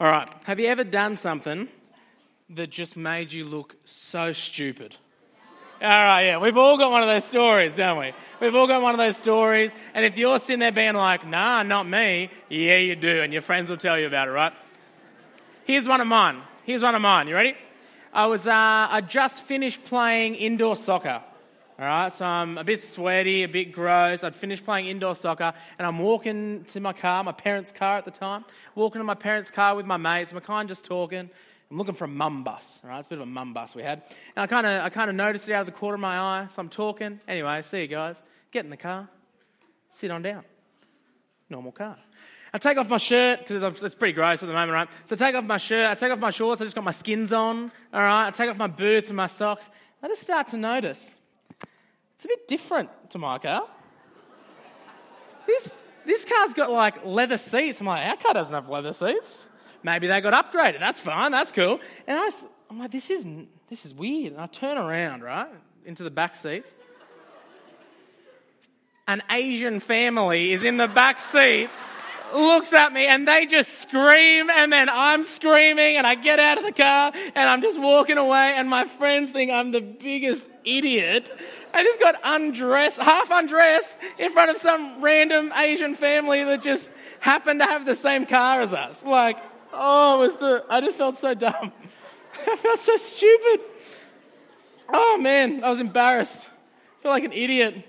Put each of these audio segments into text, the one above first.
All right. Have you ever done something that just made you look so stupid? All right, yeah. We've all got one of those stories, don't we? We've all got one of those stories. And if you're sitting there being like, nah, not me, yeah, you do. And your friends will tell you about it, right? Here's one of mine. Here's one of mine. You ready? I was, uh, I just finished playing indoor soccer. All right, so I'm a bit sweaty, a bit gross. I'd finished playing indoor soccer, and I'm walking to my car, my parents' car at the time, walking to my parents' car with my mates. We're kind of just talking. I'm looking for a mum bus. All right, it's a bit of a mum bus we had, and I kind of, I kind of noticed it out of the corner of my eye. So I'm talking. Anyway, see you guys. Get in the car, sit on down. Normal car. I take off my shirt because it's pretty gross at the moment, right? So I take off my shirt, I take off my shorts, I just got my skins on, all right? I take off my boots and my socks. I just start to notice it's a bit different to my car. This, this car's got like leather seats. I'm like, our car doesn't have leather seats. Maybe they got upgraded. That's fine. That's cool. And I I'm like, this is, this is weird. And I turn around, right, into the back seat. An Asian family is in the back seat looks at me and they just scream and then I'm screaming and I get out of the car and I'm just walking away and my friends think I'm the biggest idiot. I just got undressed, half undressed in front of some random Asian family that just happened to have the same car as us. Like, oh, was the, I just felt so dumb. I felt so stupid. Oh man, I was embarrassed. I feel like an idiot.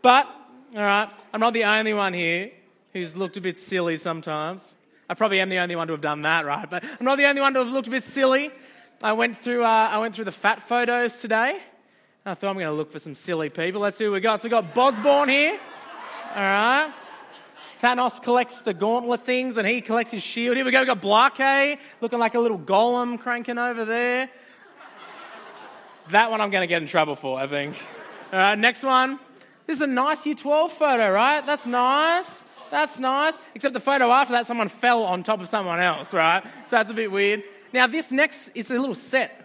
But, all right, I'm not the only one here who's looked a bit silly sometimes. I probably am the only one to have done that, right? But I'm not the only one to have looked a bit silly. I went through, uh, I went through the fat photos today. I thought I'm going to look for some silly people. Let's see who we got. So we got Bosborn here. All right. Thanos collects the gauntlet things and he collects his shield. Here we go. We got Blake looking like a little golem cranking over there. That one I'm going to get in trouble for, I think. All right, next one. This is a nice Year 12 photo, right? That's nice. That's nice. Except the photo after that, someone fell on top of someone else, right? So that's a bit weird. Now, this next is a little set.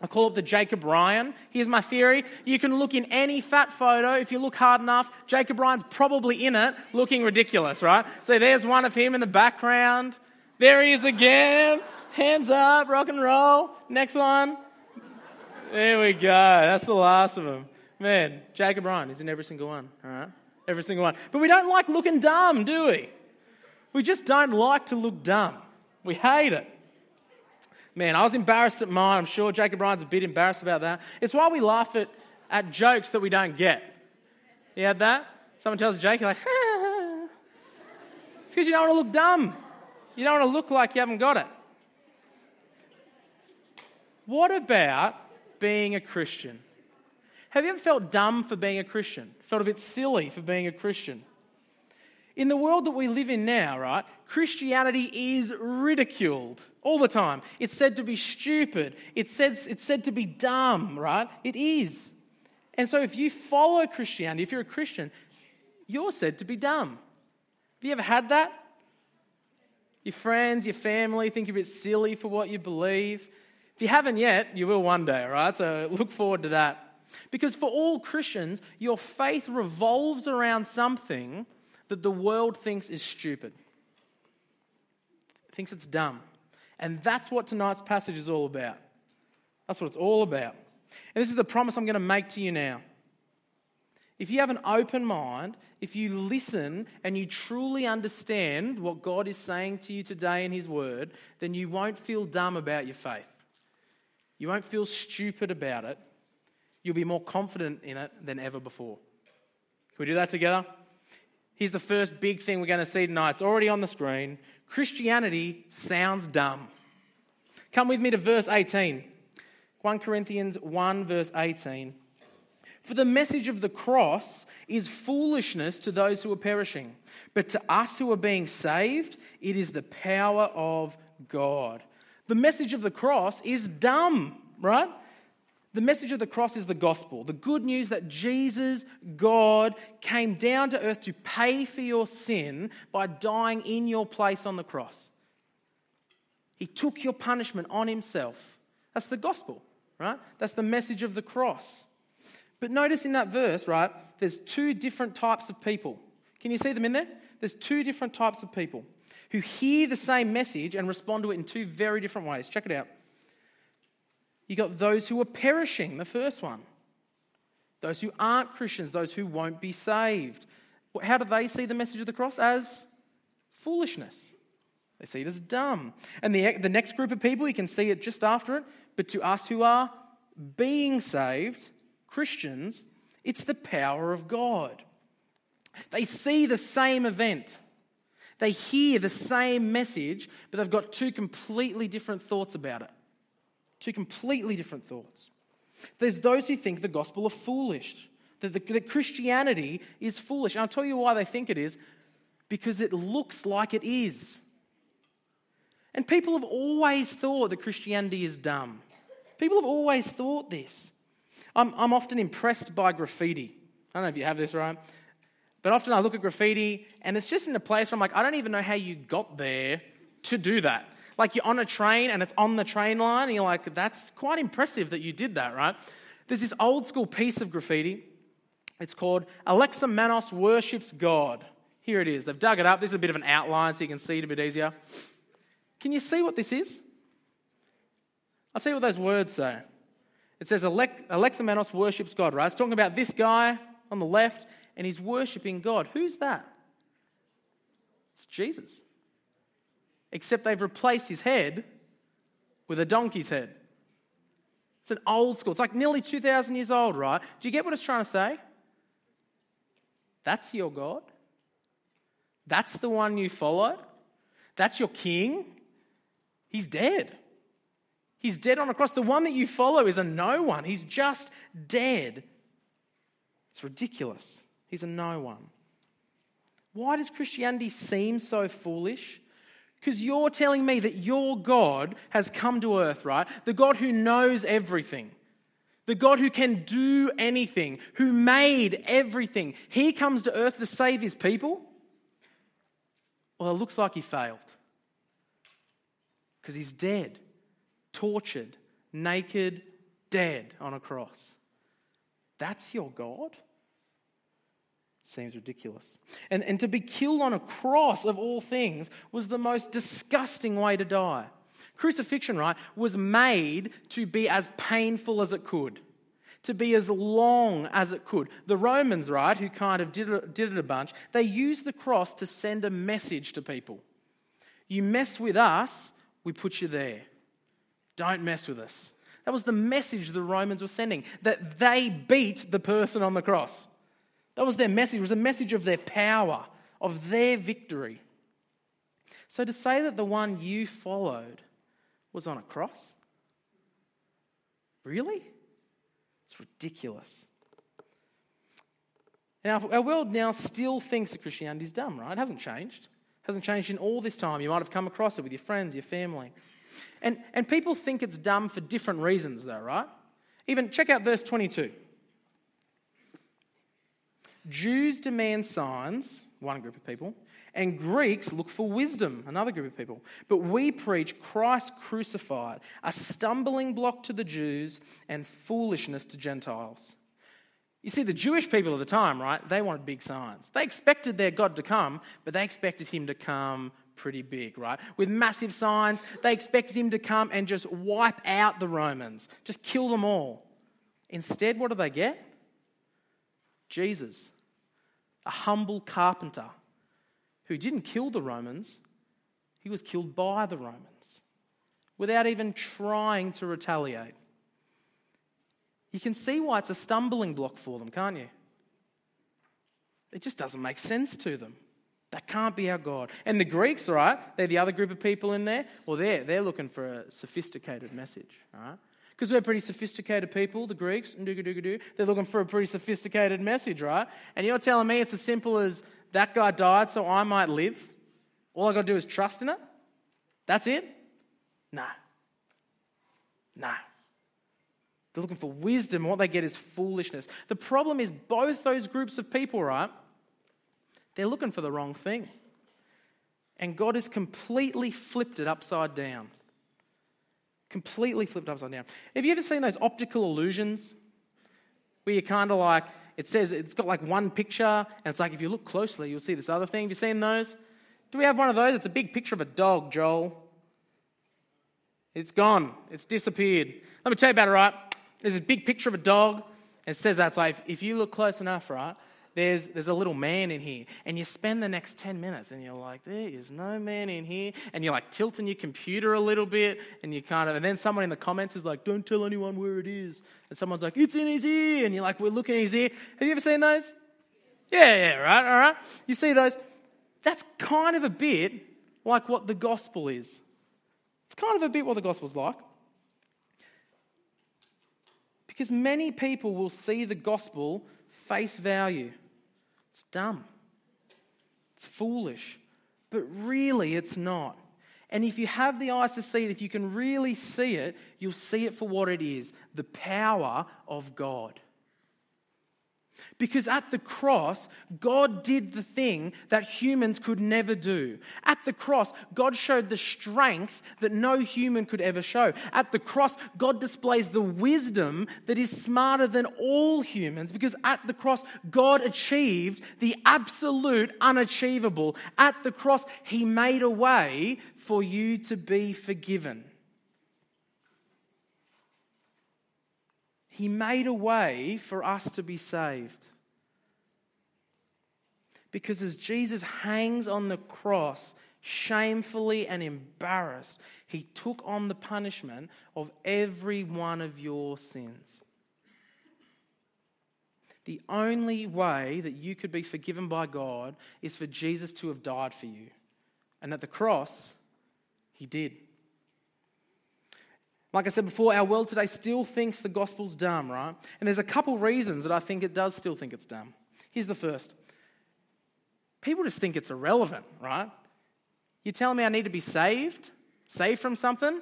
I call it the Jacob Ryan. Here's my theory. You can look in any fat photo. If you look hard enough, Jacob Ryan's probably in it, looking ridiculous, right? So there's one of him in the background. There he is again. Hands up, rock and roll. Next one. There we go. That's the last of them. Man, Jacob Ryan is in every single one, all right? Every single one. But we don't like looking dumb, do we? We just don't like to look dumb. We hate it. Man, I was embarrassed at mine. I'm sure Jacob Ryan's a bit embarrassed about that. It's why we laugh at, at jokes that we don't get. You had that? Someone tells Jake, you're like, it's because you don't want to look dumb. You don't want to look like you haven't got it. What about being a Christian? Have you ever felt dumb for being a Christian? Felt a bit silly for being a Christian? In the world that we live in now, right, Christianity is ridiculed all the time. It's said to be stupid. It's said, it's said to be dumb, right? It is. And so if you follow Christianity, if you're a Christian, you're said to be dumb. Have you ever had that? Your friends, your family think you're a bit silly for what you believe. If you haven't yet, you will one day, right? So look forward to that. Because for all Christians, your faith revolves around something that the world thinks is stupid, thinks it's dumb. And that's what tonight's passage is all about. That's what it's all about. And this is the promise I'm going to make to you now. If you have an open mind, if you listen and you truly understand what God is saying to you today in His Word, then you won't feel dumb about your faith. You won't feel stupid about it you'll be more confident in it than ever before. Can we do that together? Here's the first big thing we're going to see tonight. It's already on the screen. Christianity sounds dumb. Come with me to verse 18. 1 Corinthians 1, verse 18. For the message of the cross is foolishness to those who are perishing, but to us who are being saved, it is the power of God. The message of the cross is dumb, right? The message of the cross is the gospel, the good news that Jesus, God, came down to earth to pay for your sin by dying in your place on the cross. He took your punishment on himself. That's the gospel, right? That's the message of the cross. But notice in that verse, right, there's two different types of people. Can you see them in there? There's two different types of people. who hear the same message and respond to it in two very different ways. Check it out. You got those who are perishing, the first one. Those who aren't Christians, those who won't be saved. How do they see the message of the cross? As foolishness. They see it as dumb. And the, the next group of people, you can see it just after it, but to us who are being saved, Christians, it's the power of God. They see the same event, they hear the same message, but they've got two completely different thoughts about it. Two completely different thoughts. There's those who think the gospel are foolish, that, the, that Christianity is foolish. And I'll tell you why they think it is because it looks like it is. And people have always thought that Christianity is dumb. People have always thought this. I'm, I'm often impressed by graffiti. I don't know if you have this, right? But often I look at graffiti and it's just in a place where I'm like, I don't even know how you got there to do that. Like you're on a train and it's on the train line and you're like, that's quite impressive that you did that, right? There's this old school piece of graffiti. It's called Alexamenos Worships God. Here it is. They've dug it up. This is a bit of an outline so you can see it a bit easier. Can you see what this is? I'll tell you what those words say. It says Alexamenos worships God, right? It's talking about this guy on the left and he's worshiping God. Who's that? It's Jesus. Except they've replaced his head with a donkey's head. It's an old school. It's like nearly 2,000 years old, right? Do you get what it's trying to say? That's your God. That's the one you follow. That's your king. He's dead. He's dead on a cross. The one that you follow is a no one. He's just dead. It's ridiculous. He's a no one. Why does Christianity seem so foolish? Because you're telling me that your God has come to earth, right? The God who knows everything, the God who can do anything, who made everything. He comes to earth to save his people. Well, it looks like he failed because he's dead, tortured, naked, dead on a cross. That's your God? Seems ridiculous. And, and to be killed on a cross, of all things, was the most disgusting way to die. Crucifixion, right, was made to be as painful as it could, to be as long as it could. The Romans, right, who kind of did it, did it a bunch, they used the cross to send a message to people. You mess with us, we put you there. Don't mess with us. That was the message the Romans were sending that they beat the person on the cross. That was their message. It was a message of their power, of their victory. So to say that the one you followed was on a cross? Really? It's ridiculous. Now, our world now still thinks that Christianity is dumb, right? It hasn't changed. It hasn't changed in all this time. You might have come across it with your friends, your family. And, and people think it's dumb for different reasons, though, right? Even check out verse 22. Jews demand signs, one group of people, and Greeks look for wisdom, another group of people. But we preach Christ crucified, a stumbling block to the Jews and foolishness to Gentiles. You see, the Jewish people of the time, right, they wanted big signs. They expected their God to come, but they expected him to come pretty big, right? With massive signs, they expected him to come and just wipe out the Romans, just kill them all. Instead, what do they get? Jesus a humble carpenter who didn't kill the Romans, he was killed by the Romans without even trying to retaliate. You can see why it's a stumbling block for them, can't you? It just doesn't make sense to them. That can't be our God. And the Greeks, right, they're the other group of people in there. Well, they're, they're looking for a sophisticated message, all right? Because we're pretty sophisticated people, the Greeks, they're looking for a pretty sophisticated message, right? And you're telling me it's as simple as that guy died so I might live? All I got to do is trust in it? That's it? No. No. They're looking for wisdom. What they get is foolishness. The problem is, both those groups of people, right? They're looking for the wrong thing. And God has completely flipped it upside down. Completely flipped upside down. Have you ever seen those optical illusions where you're kind of like, it says it's got like one picture, and it's like if you look closely, you'll see this other thing. Have you seen those? Do we have one of those? It's a big picture of a dog, Joel. It's gone. It's disappeared. Let me tell you about it, right? There's a big picture of a dog. It says that's like, if you look close enough, right, there's, there's a little man in here. And you spend the next 10 minutes and you're like, there is no man in here. And you're like tilting your computer a little bit. And you kind of, and then someone in the comments is like, don't tell anyone where it is. And someone's like, it's in his ear. And you're like, we're looking at his ear. Have you ever seen those? Yeah, yeah, right, all right. You see those? That's kind of a bit like what the gospel is. It's kind of a bit what the gospel's like. Because many people will see the gospel face value. It's dumb. It's foolish. But really, it's not. And if you have the eyes to see it, if you can really see it, you'll see it for what it is the power of God. Because at the cross, God did the thing that humans could never do. At the cross, God showed the strength that no human could ever show. At the cross, God displays the wisdom that is smarter than all humans. Because at the cross, God achieved the absolute unachievable. At the cross, He made a way for you to be forgiven. He made a way for us to be saved. Because as Jesus hangs on the cross, shamefully and embarrassed, he took on the punishment of every one of your sins. The only way that you could be forgiven by God is for Jesus to have died for you. And at the cross, he did. Like I said before, our world today still thinks the gospel's dumb, right? And there's a couple reasons that I think it does still think it's dumb. Here's the first people just think it's irrelevant, right? You telling me I need to be saved? Saved from something?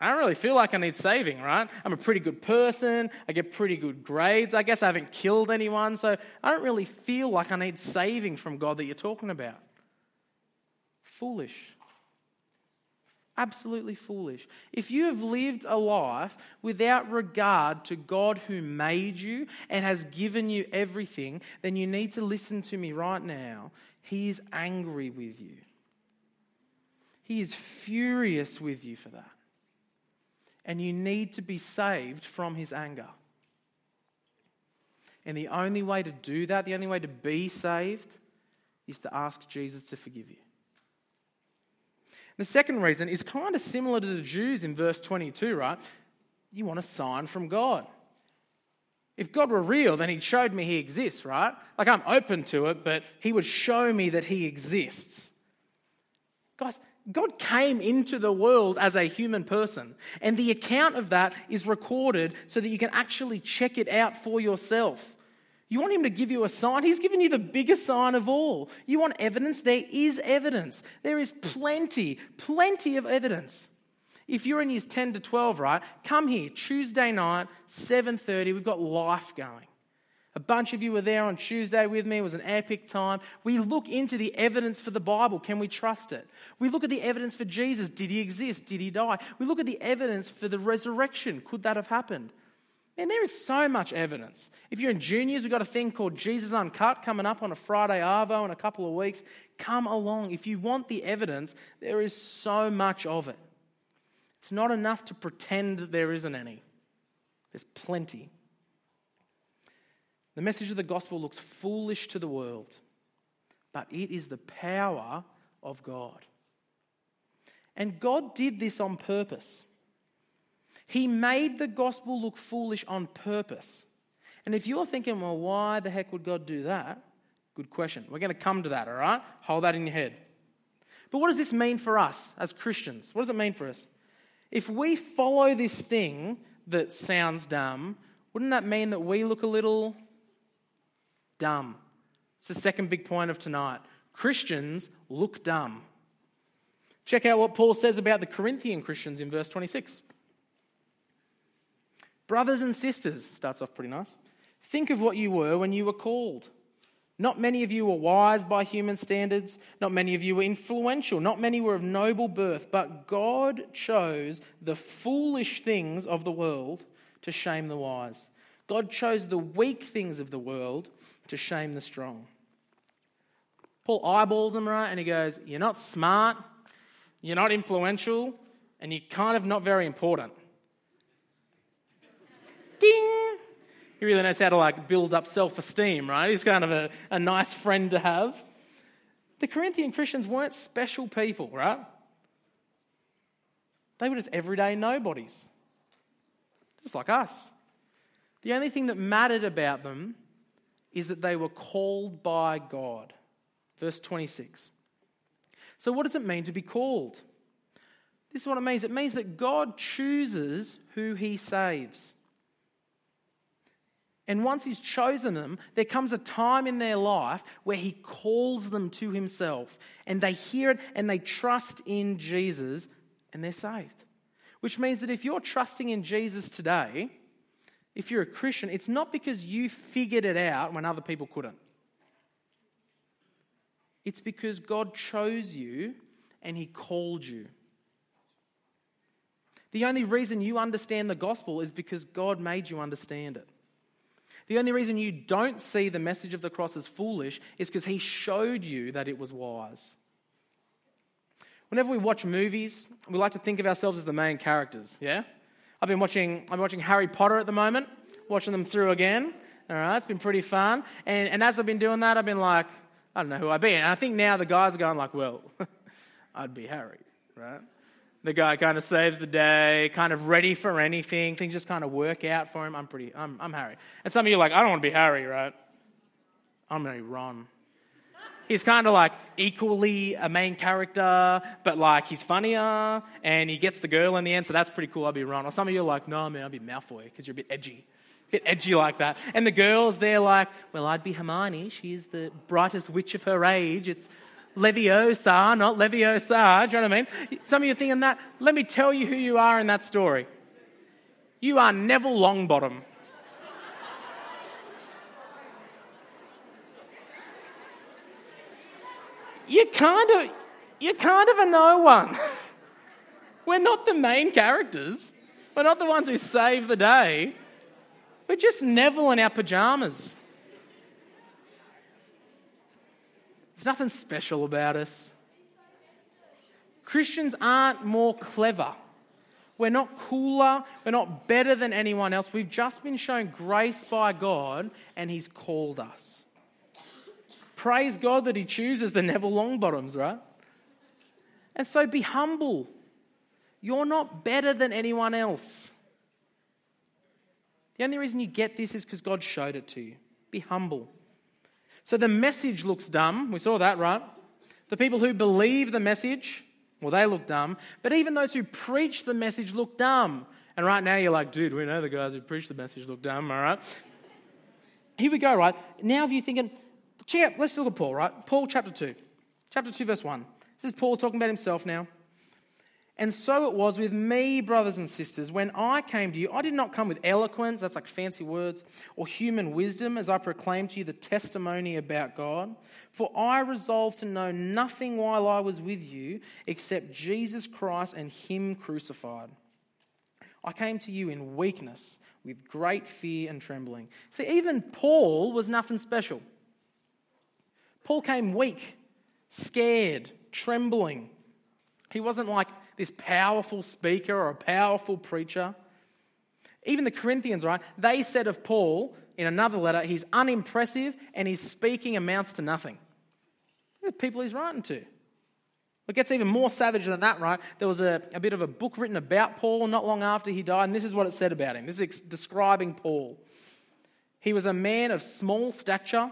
I don't really feel like I need saving, right? I'm a pretty good person. I get pretty good grades. I guess I haven't killed anyone, so I don't really feel like I need saving from God that you're talking about. Foolish absolutely foolish. If you have lived a life without regard to God who made you and has given you everything, then you need to listen to me right now. He is angry with you. He is furious with you for that. And you need to be saved from his anger. And the only way to do that, the only way to be saved, is to ask Jesus to forgive you. The second reason is kind of similar to the Jews in verse 22, right? You want a sign from God. If God were real, then He'd showed me He exists, right? Like I'm open to it, but He would show me that He exists. Guys, God came into the world as a human person, and the account of that is recorded so that you can actually check it out for yourself. You want him to give you a sign? He's given you the biggest sign of all. You want evidence? There is evidence. There is plenty, plenty of evidence. If you're in years 10 to 12, right, come here Tuesday night, 7:30. We've got life going. A bunch of you were there on Tuesday with me. It was an epic time. We look into the evidence for the Bible. Can we trust it? We look at the evidence for Jesus. Did he exist? Did he die? We look at the evidence for the resurrection. Could that have happened? And there is so much evidence. If you're in juniors, we've got a thing called Jesus Uncut coming up on a Friday Arvo in a couple of weeks. Come along. If you want the evidence, there is so much of it. It's not enough to pretend that there isn't any, there's plenty. The message of the gospel looks foolish to the world, but it is the power of God. And God did this on purpose. He made the gospel look foolish on purpose. And if you're thinking, well, why the heck would God do that? Good question. We're going to come to that, all right? Hold that in your head. But what does this mean for us as Christians? What does it mean for us? If we follow this thing that sounds dumb, wouldn't that mean that we look a little dumb? It's the second big point of tonight. Christians look dumb. Check out what Paul says about the Corinthian Christians in verse 26. Brothers and sisters, starts off pretty nice. Think of what you were when you were called. Not many of you were wise by human standards. Not many of you were influential. Not many were of noble birth. But God chose the foolish things of the world to shame the wise. God chose the weak things of the world to shame the strong. Paul eyeballs him, right? And he goes, You're not smart, you're not influential, and you're kind of not very important. Ding! He really knows how to like build up self esteem, right? He's kind of a, a nice friend to have. The Corinthian Christians weren't special people, right? They were just everyday nobodies, just like us. The only thing that mattered about them is that they were called by God. Verse 26. So, what does it mean to be called? This is what it means it means that God chooses who he saves. And once he's chosen them, there comes a time in their life where he calls them to himself and they hear it and they trust in Jesus and they're saved. Which means that if you're trusting in Jesus today, if you're a Christian, it's not because you figured it out when other people couldn't. It's because God chose you and he called you. The only reason you understand the gospel is because God made you understand it. The only reason you don't see the message of the cross as foolish is because he showed you that it was wise. Whenever we watch movies, we like to think of ourselves as the main characters, yeah? I've been watching, I'm watching Harry Potter at the moment, watching them through again. All right, it's been pretty fun. And, and as I've been doing that, I've been like, I don't know who I'd be. And I think now the guys are going like, well, I'd be Harry, right? The guy kind of saves the day, kind of ready for anything. Things just kind of work out for him. I'm pretty, I'm, I'm Harry. And some of you are like, I don't want to be Harry, right? I'm going to be Ron. He's kind of like equally a main character, but like he's funnier and he gets the girl in the end, so that's pretty cool. I'll be Ron. Or some of you are like, no, man, I'll be Malfoy because you're a bit edgy. A bit edgy like that. And the girls, they're like, well, I'd be Hermione. She's the brightest witch of her age. It's Leviosa, not Leviosa. Do you know what I mean? Some of you are thinking that. Let me tell you who you are in that story. You are Neville Longbottom. you're kind of you're kind of a no one. We're not the main characters. We're not the ones who save the day. We're just Neville in our pajamas. There's nothing special about us. Christians aren't more clever. We're not cooler. We're not better than anyone else. We've just been shown grace by God and He's called us. Praise God that He chooses the Neville Longbottoms, right? And so be humble. You're not better than anyone else. The only reason you get this is because God showed it to you. Be humble. So the message looks dumb. We saw that, right? The people who believe the message, well, they look dumb. But even those who preach the message look dumb. And right now you're like, dude, we know the guys who preach the message look dumb, all right? Here we go, right? Now if you're thinking, check out, let's look at Paul, right? Paul chapter 2. Chapter 2, verse 1. This is Paul talking about himself now. And so it was with me, brothers and sisters. When I came to you, I did not come with eloquence, that's like fancy words, or human wisdom as I proclaimed to you the testimony about God. For I resolved to know nothing while I was with you except Jesus Christ and Him crucified. I came to you in weakness, with great fear and trembling. See, even Paul was nothing special. Paul came weak, scared, trembling. He wasn't like this powerful speaker or a powerful preacher. Even the Corinthians, right? They said of Paul in another letter, he's unimpressive and his speaking amounts to nothing. The people he's writing to. It gets even more savage than that, right? There was a, a bit of a book written about Paul not long after he died, and this is what it said about him. This is describing Paul. He was a man of small stature,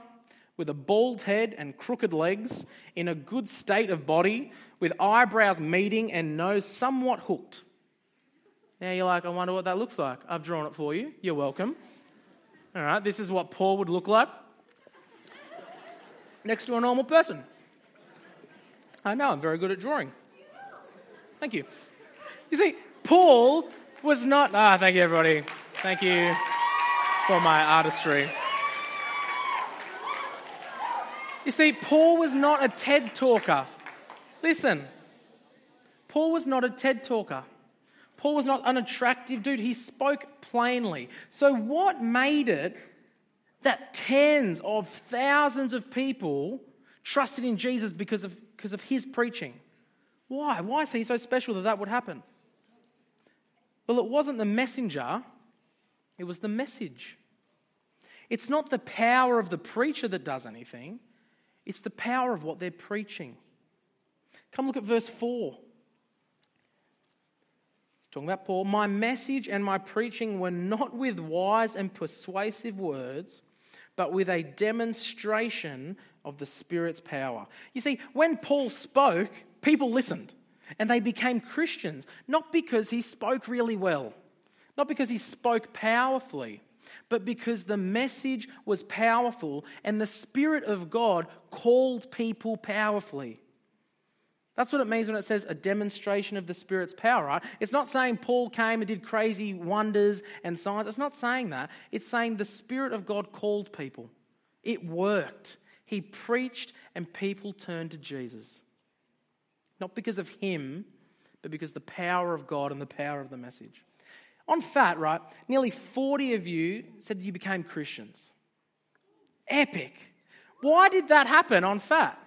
with a bald head and crooked legs, in a good state of body, with eyebrows meeting and nose somewhat hooked. Now you're like, I wonder what that looks like. I've drawn it for you. You're welcome. All right, this is what Paul would look like next to a normal person. I know, I'm very good at drawing. Thank you. You see, Paul was not. Ah, thank you, everybody. Thank you for my artistry. You see, Paul was not a TED talker. Listen, Paul was not a TED talker. Paul was not an attractive dude. He spoke plainly. So, what made it that tens of thousands of people trusted in Jesus because of, because of his preaching. Why? Why is he so special that that would happen? Well, it wasn't the messenger, it was the message. It's not the power of the preacher that does anything, it's the power of what they're preaching. Come look at verse 4. It's talking about Paul. My message and my preaching were not with wise and persuasive words, but with a demonstration of the Spirit's power. You see, when Paul spoke, people listened and they became Christians, not because he spoke really well, not because he spoke powerfully, but because the message was powerful and the Spirit of God called people powerfully. That's what it means when it says a demonstration of the Spirit's power, right? It's not saying Paul came and did crazy wonders and signs. It's not saying that. It's saying the Spirit of God called people. It worked. He preached and people turned to Jesus. Not because of him, but because the power of God and the power of the message. On FAT, right, nearly 40 of you said you became Christians. Epic. Why did that happen on FAT?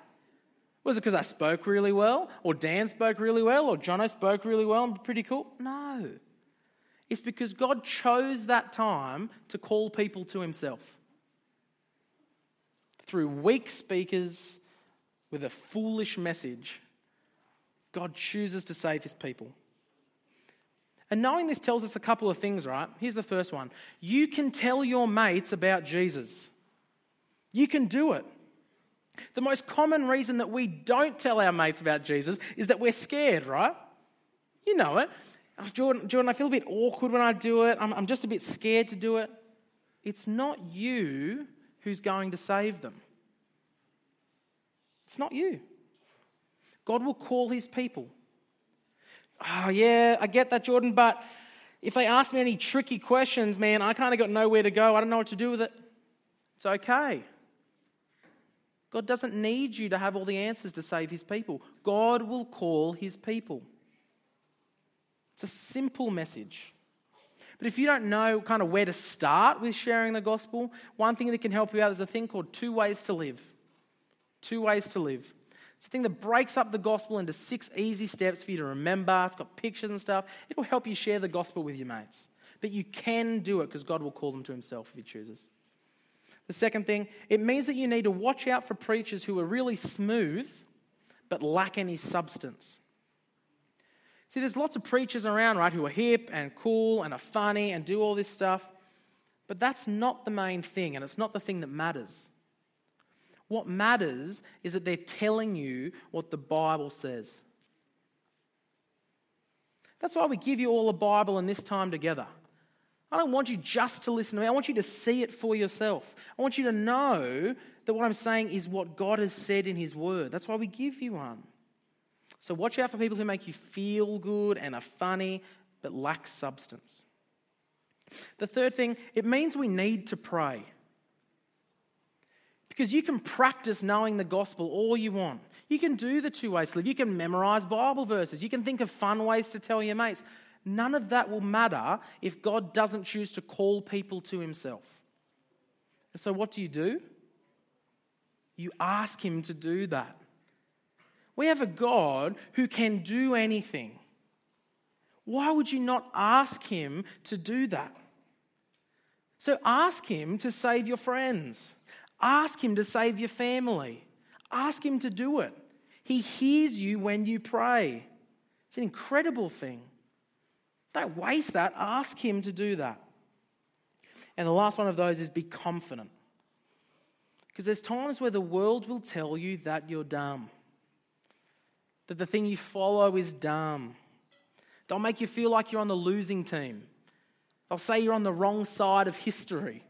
Was it because I spoke really well? Or Dan spoke really well? Or Jono spoke really well and pretty cool? No. It's because God chose that time to call people to Himself. Through weak speakers with a foolish message, God chooses to save His people. And knowing this tells us a couple of things, right? Here's the first one you can tell your mates about Jesus, you can do it. The most common reason that we don't tell our mates about Jesus is that we're scared, right? You know it. Oh, Jordan, Jordan, I feel a bit awkward when I do it. I'm, I'm just a bit scared to do it. It's not you who's going to save them. It's not you. God will call his people. Oh, yeah, I get that, Jordan, but if they ask me any tricky questions, man, I kind of got nowhere to go. I don't know what to do with it. It's okay. God doesn't need you to have all the answers to save his people. God will call his people. It's a simple message. But if you don't know kind of where to start with sharing the gospel, one thing that can help you out is a thing called two ways to live. Two ways to live. It's a thing that breaks up the gospel into six easy steps for you to remember. It's got pictures and stuff. It will help you share the gospel with your mates. But you can do it because God will call them to himself if he chooses. The second thing, it means that you need to watch out for preachers who are really smooth but lack any substance. See, there's lots of preachers around, right, who are hip and cool and are funny and do all this stuff, but that's not the main thing, and it's not the thing that matters. What matters is that they're telling you what the Bible says. That's why we give you all a Bible in this time together. I don't want you just to listen to me. I want you to see it for yourself. I want you to know that what I'm saying is what God has said in His Word. That's why we give you one. So watch out for people who make you feel good and are funny but lack substance. The third thing, it means we need to pray. Because you can practice knowing the gospel all you want. You can do the two ways to live. You can memorize Bible verses. You can think of fun ways to tell your mates. None of that will matter if God doesn't choose to call people to himself. And so, what do you do? You ask him to do that. We have a God who can do anything. Why would you not ask him to do that? So, ask him to save your friends, ask him to save your family, ask him to do it. He hears you when you pray. It's an incredible thing. Don't waste that. Ask Him to do that. And the last one of those is be confident. Because there's times where the world will tell you that you're dumb, that the thing you follow is dumb. They'll make you feel like you're on the losing team, they'll say you're on the wrong side of history.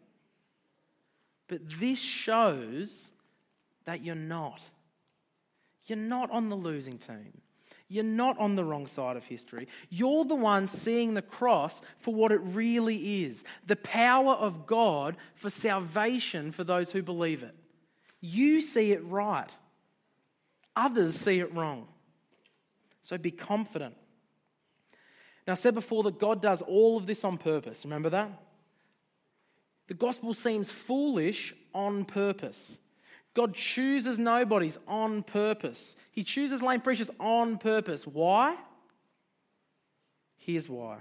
But this shows that you're not. You're not on the losing team. You're not on the wrong side of history. You're the one seeing the cross for what it really is the power of God for salvation for those who believe it. You see it right, others see it wrong. So be confident. Now, I said before that God does all of this on purpose. Remember that? The gospel seems foolish on purpose. God chooses nobodies on purpose. He chooses lame preachers on purpose. Why? Here's why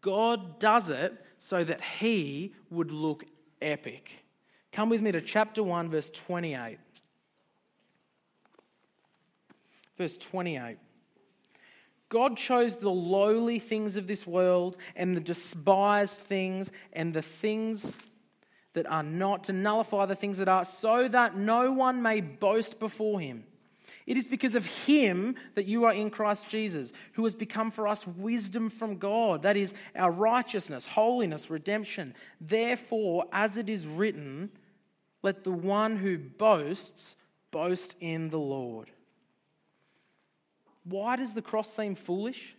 God does it so that he would look epic. Come with me to chapter 1, verse 28. Verse 28. God chose the lowly things of this world and the despised things and the things that are not to nullify the things that are, so that no one may boast before him. It is because of him that you are in Christ Jesus, who has become for us wisdom from God. That is our righteousness, holiness, redemption. Therefore, as it is written, let the one who boasts boast in the Lord. Why does the cross seem foolish?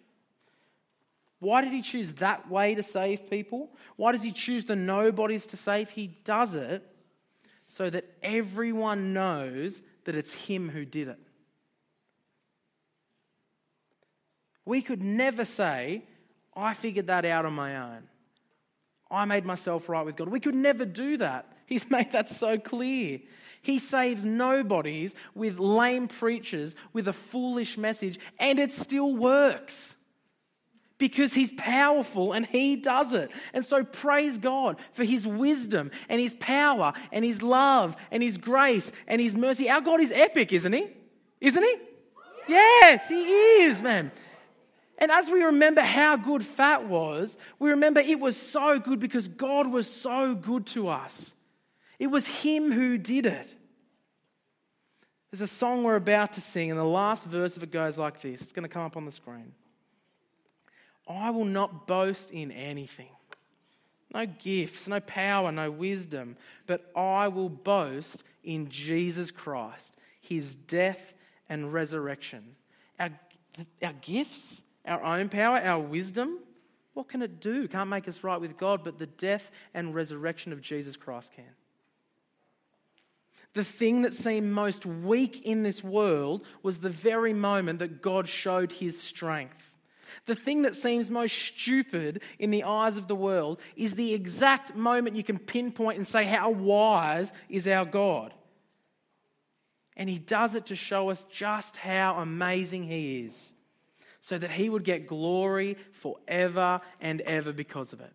Why did he choose that way to save people? Why does he choose the nobodies to save? He does it so that everyone knows that it's him who did it. We could never say, I figured that out on my own. I made myself right with God. We could never do that. He's made that so clear. He saves nobodies with lame preachers, with a foolish message, and it still works because he's powerful and he does it. And so praise God for his wisdom and his power and his love and his grace and his mercy. Our God is epic, isn't he? Isn't he? Yes, he is, man. And as we remember how good fat was, we remember it was so good because God was so good to us. It was Him who did it. There's a song we're about to sing, and the last verse of it goes like this. It's going to come up on the screen. I will not boast in anything. No gifts, no power, no wisdom, but I will boast in Jesus Christ, his death and resurrection. Our, our gifts, our own power, our wisdom, what can it do? Can't make us right with God, but the death and resurrection of Jesus Christ can. The thing that seemed most weak in this world was the very moment that God showed his strength. The thing that seems most stupid in the eyes of the world is the exact moment you can pinpoint and say, How wise is our God? And he does it to show us just how amazing he is so that he would get glory forever and ever because of it.